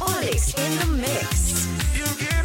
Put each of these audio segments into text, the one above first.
Olix in the mix.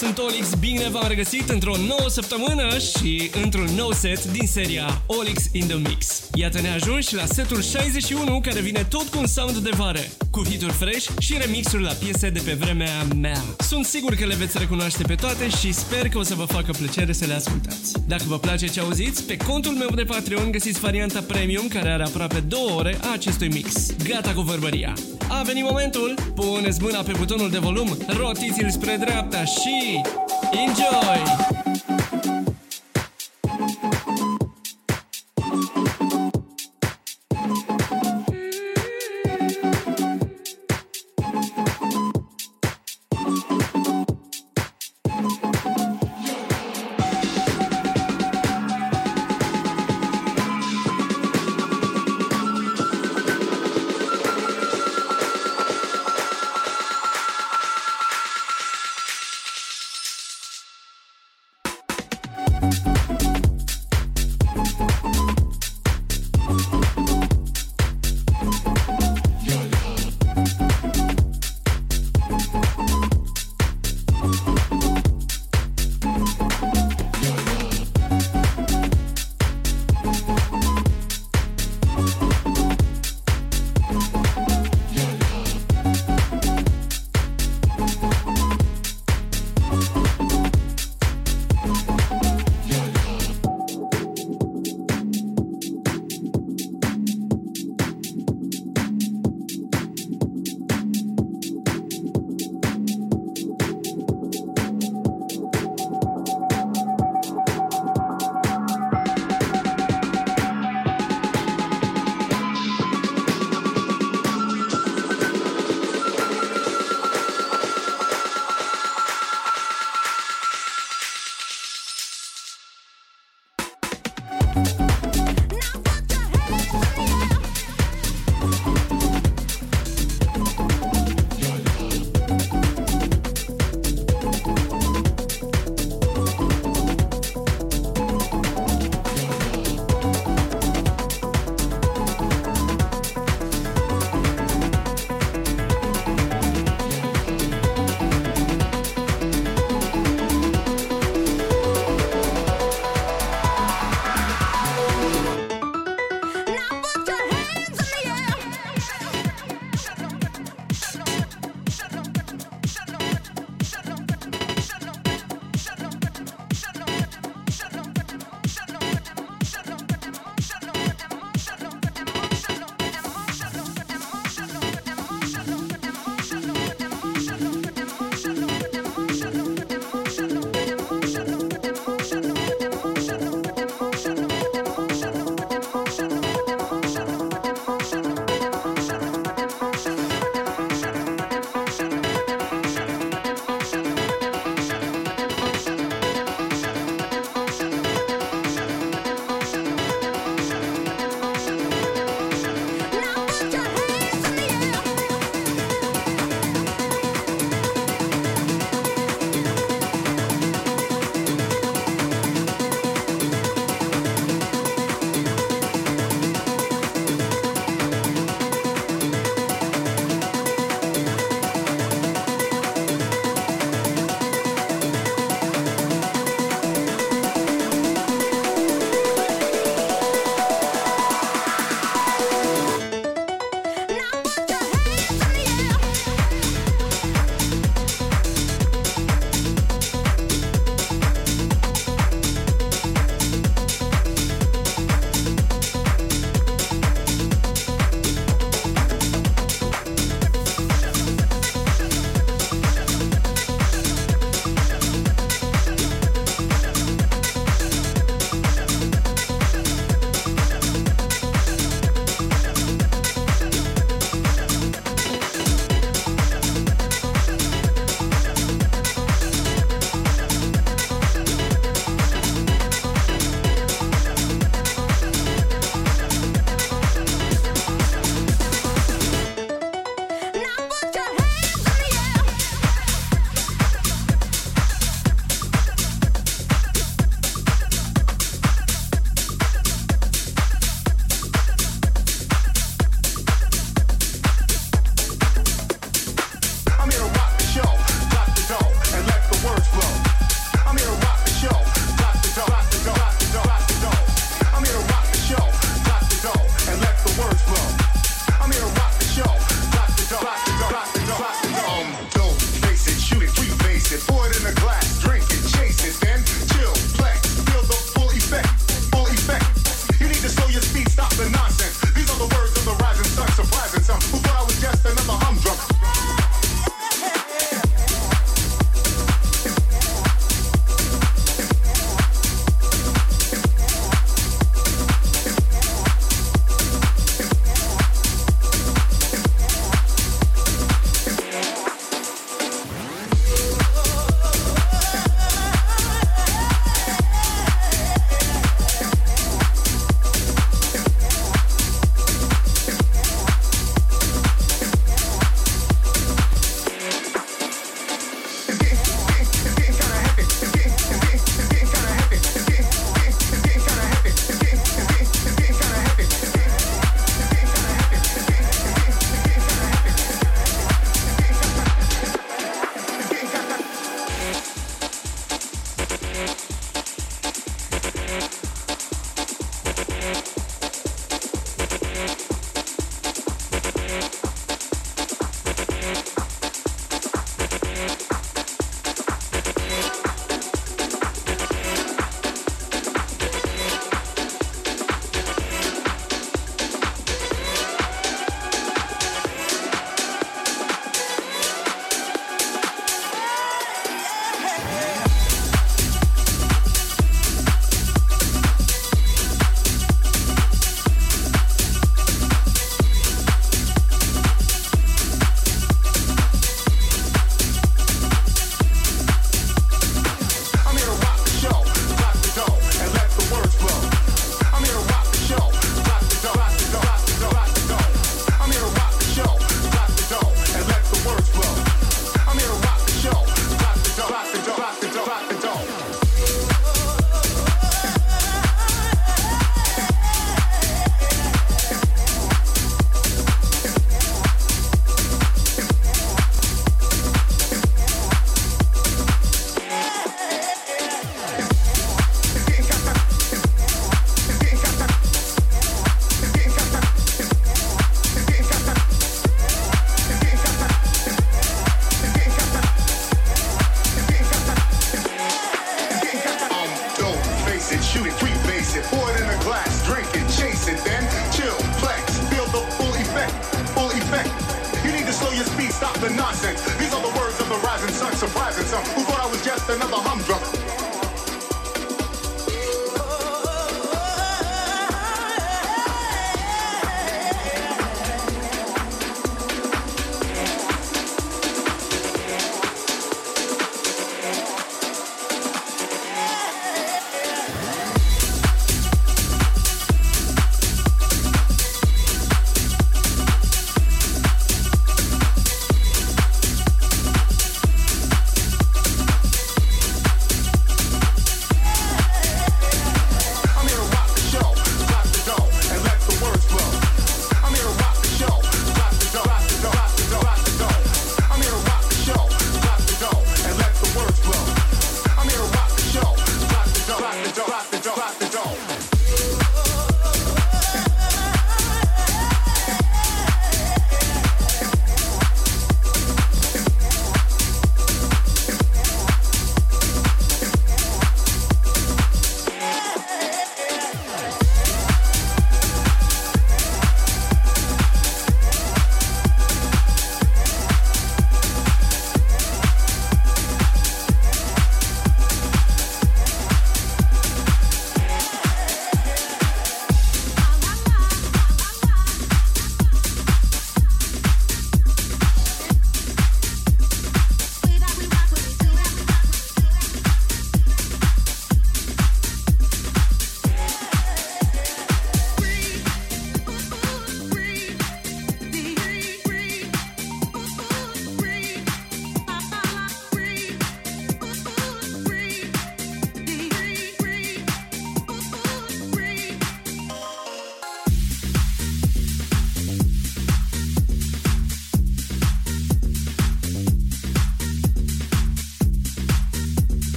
Sunt Olix, bine v-am regăsit într-o nouă săptămână și într-un nou set din seria Olix in the Mix. Iată ne ajungi la setul 61 care vine tot cu un sound de vară, cu hituri fresh și remixuri la piese de pe vremea mea. Sunt sigur că le veți recunoaște pe toate și sper că o să vă facă plăcere să le ascultați. Dacă vă place ce auziți, pe contul meu de Patreon găsiți varianta premium care are aproape două ore a acestui mix. Gata cu vorbăria! A venit momentul, puneți mâna pe butonul de volum, rotiți-l spre dreapta și... Enjoy!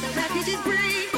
the package is free.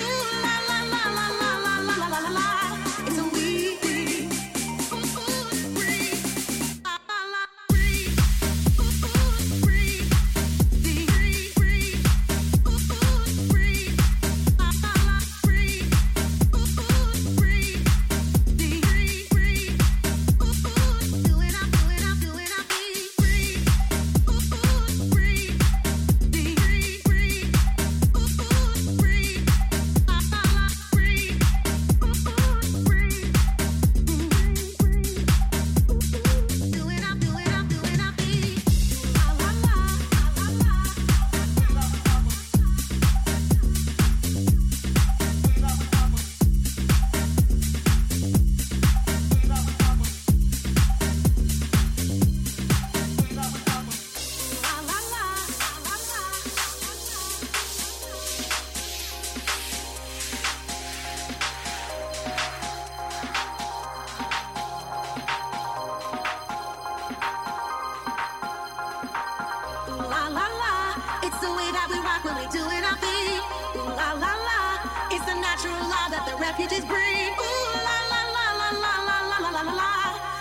true love that the refugees bring. Ooh la la la la la la la la la la la.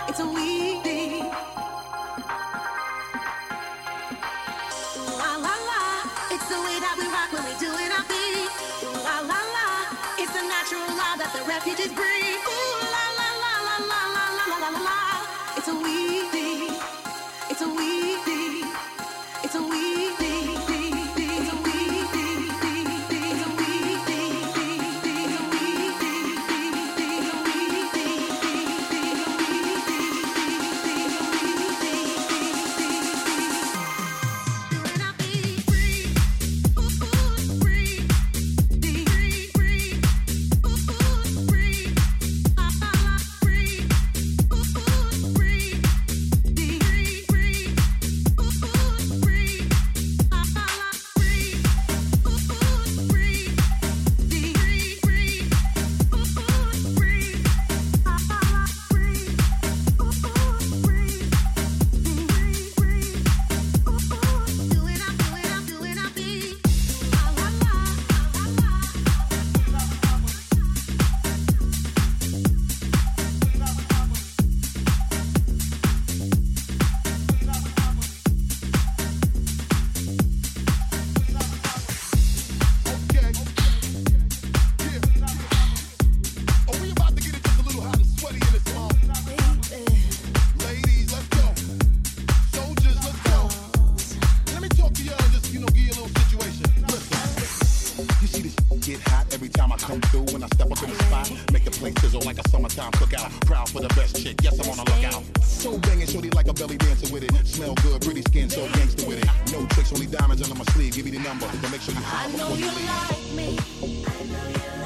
It's a we. Ooh la la la. It's the way that we rock when we do it our thing. Ooh la la la. It's the natural love that the refugees bring. Ooh la la la la la la la la la. la, It's a we. out for the best chick. Yes, I'm on the lookout. So banging, shorty like a belly dancer with it. Smell good, pretty skin, so gangster with it. No tricks, only diamonds under my sleeve. Give me the number, but make sure you I know you, like me. I know you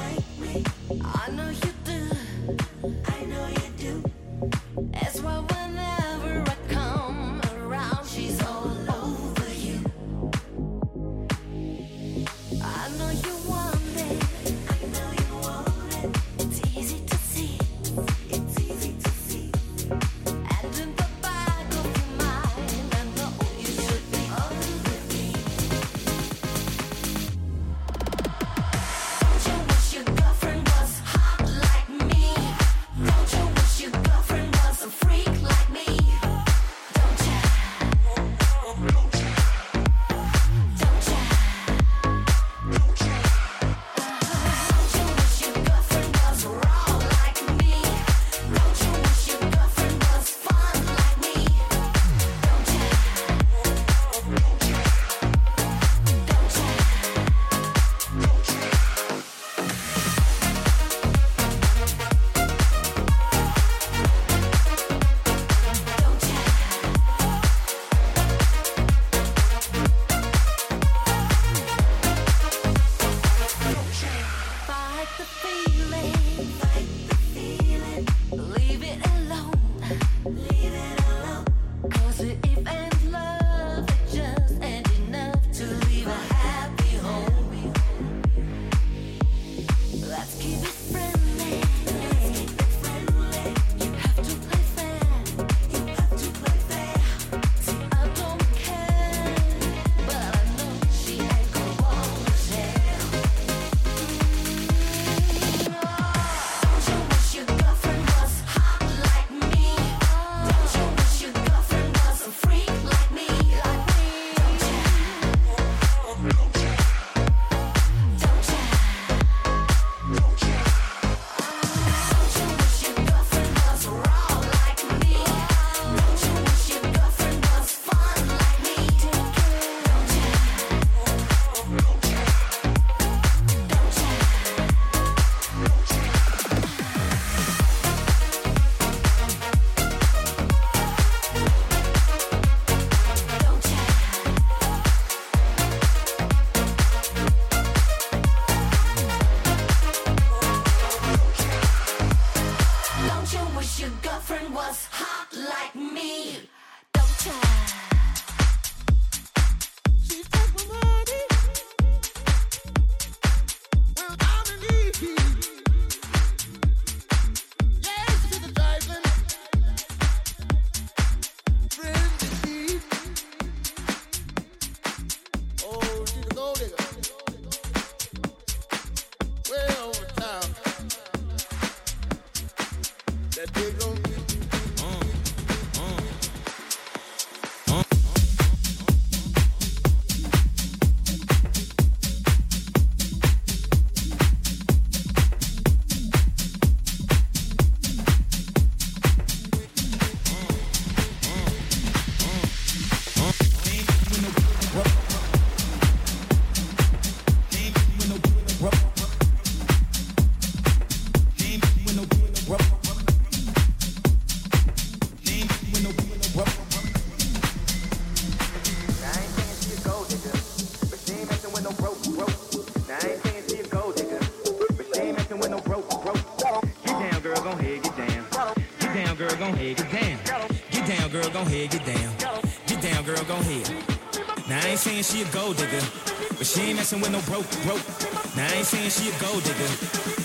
messing with no broke, broke. Now I ain't saying she a gold digger,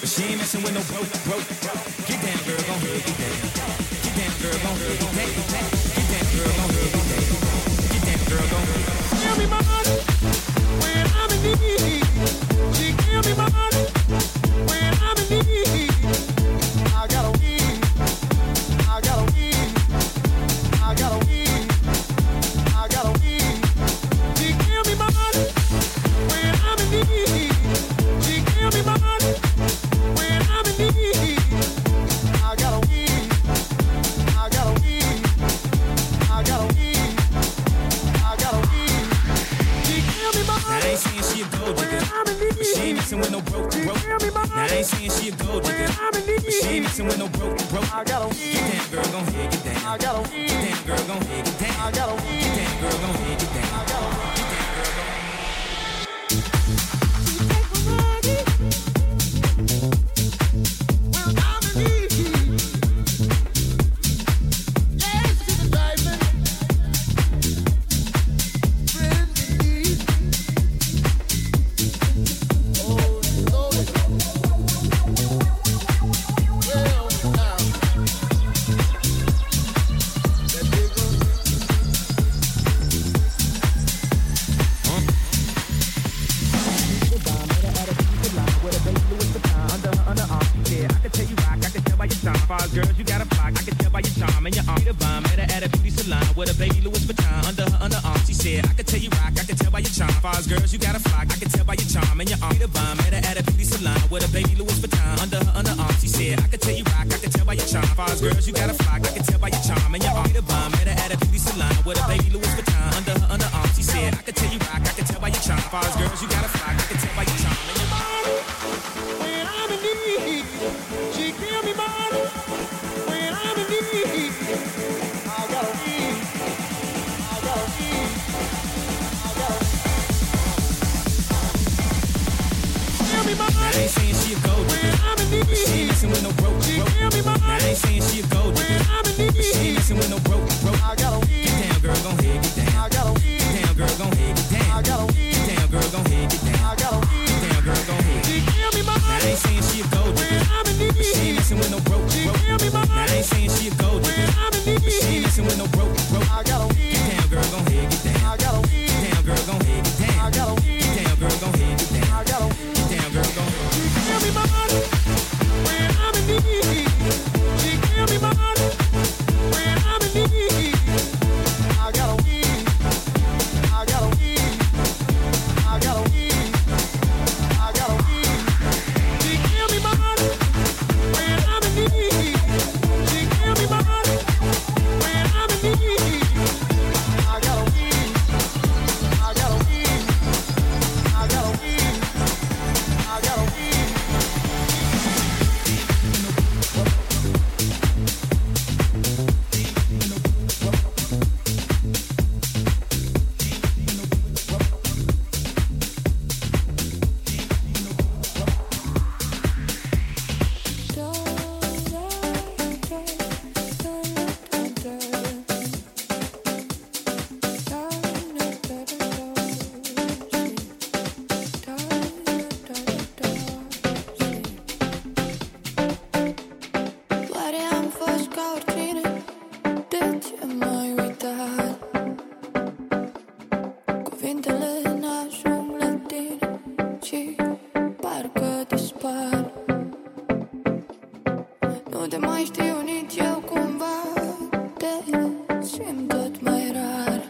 but she ain't messing with no broke, broke. Get down, girl, gon' hurt, get down. Get down, girl, gon' hurt, get down. Get down, girl, gon' hurt, get down. Get down, girl, gon' hurt. Give me my. you go. When I'm in need. She ain't messing with no Чим тут мой рад?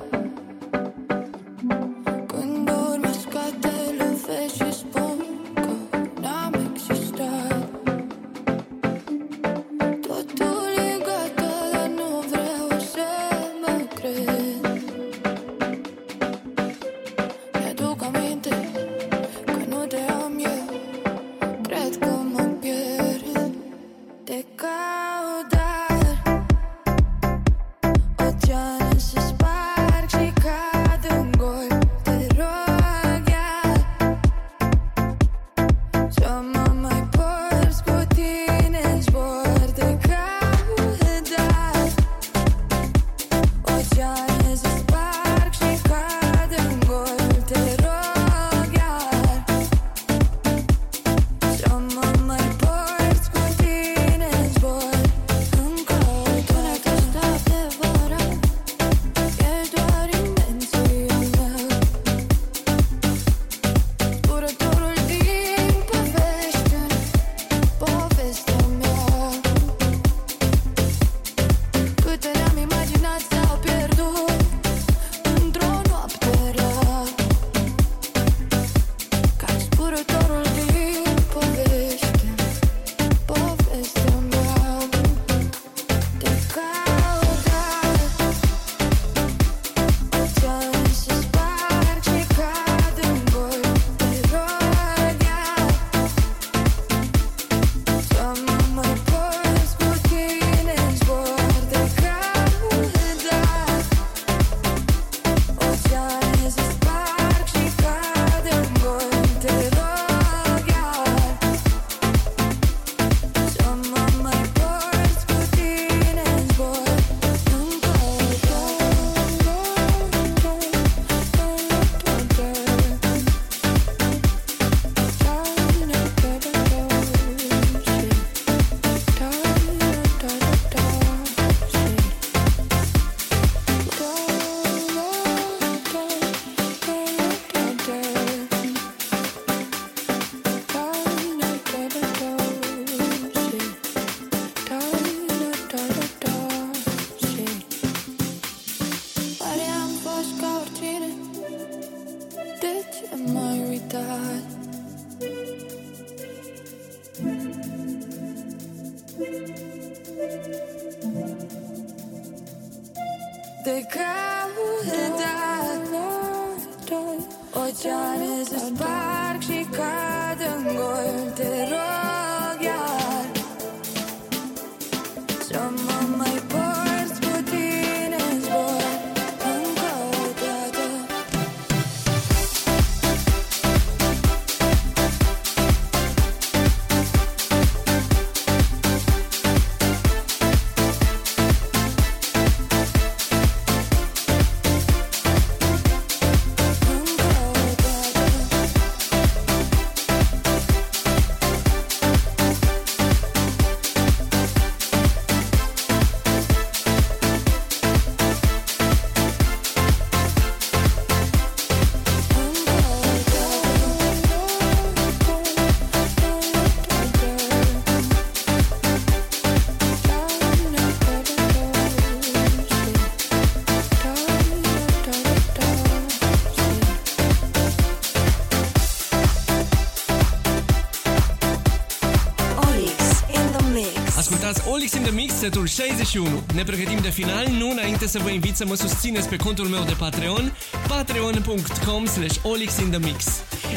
setul 61. Ne pregătim de final, nu înainte să vă invit să mă susțineți pe contul meu de Patreon, patreon.com slash olixinthemix.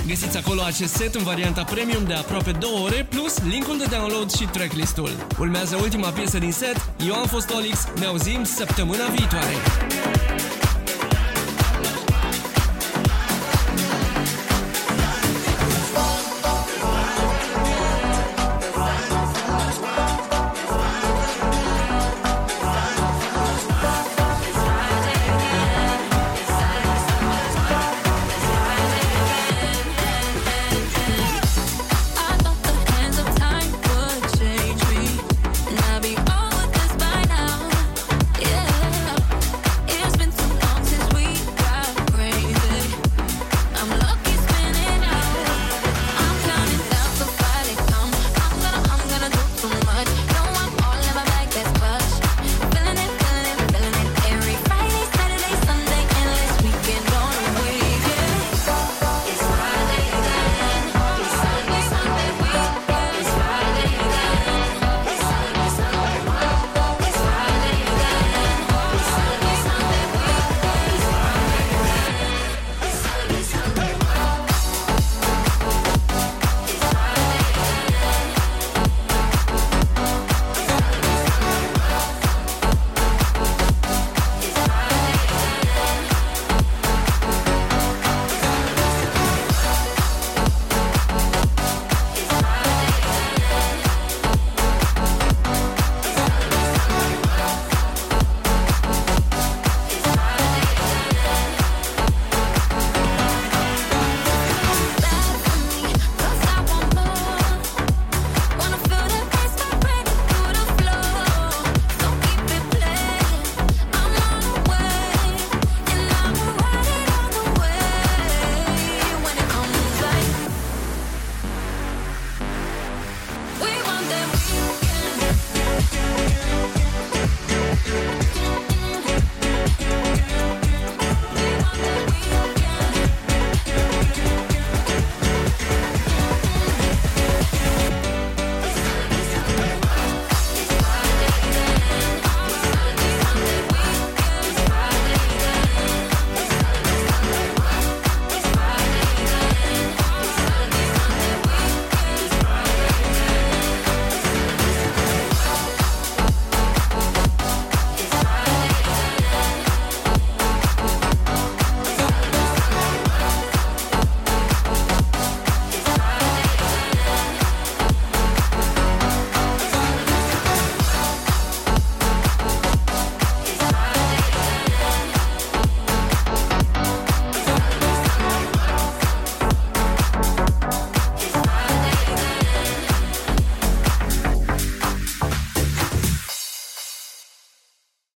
Găsiți acolo acest set în varianta premium de aproape 2 ore, plus linkul de download și tracklistul. Urmează ultima piesă din set, eu am fost Olix, ne auzim săptămâna viitoare!